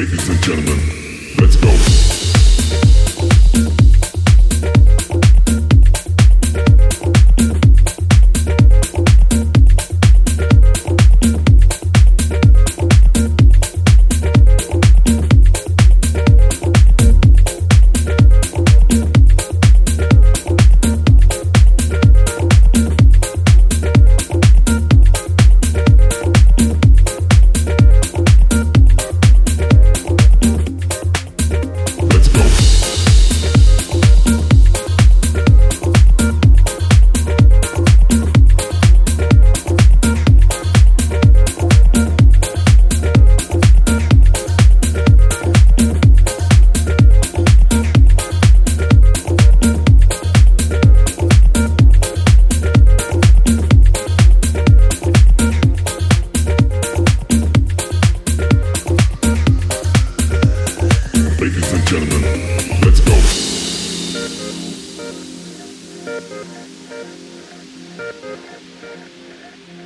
Ladies and gentlemen, let's go.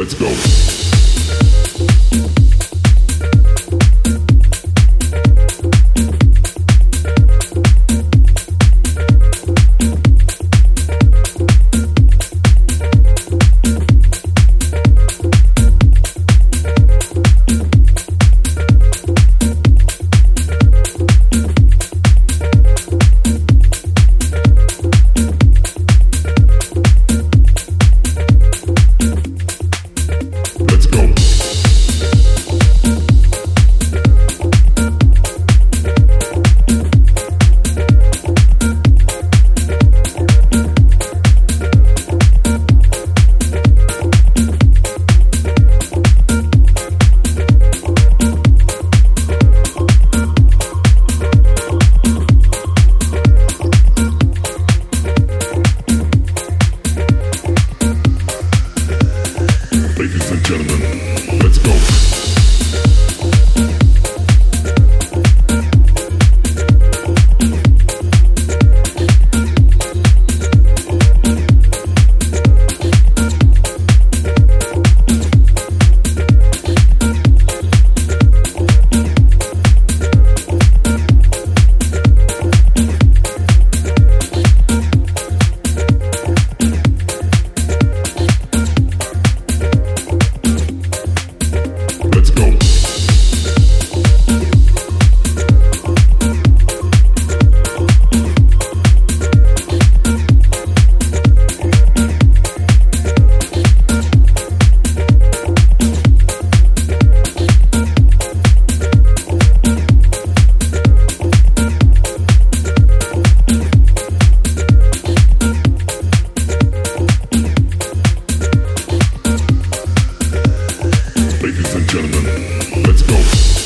Let's go. gentlemen, let's go.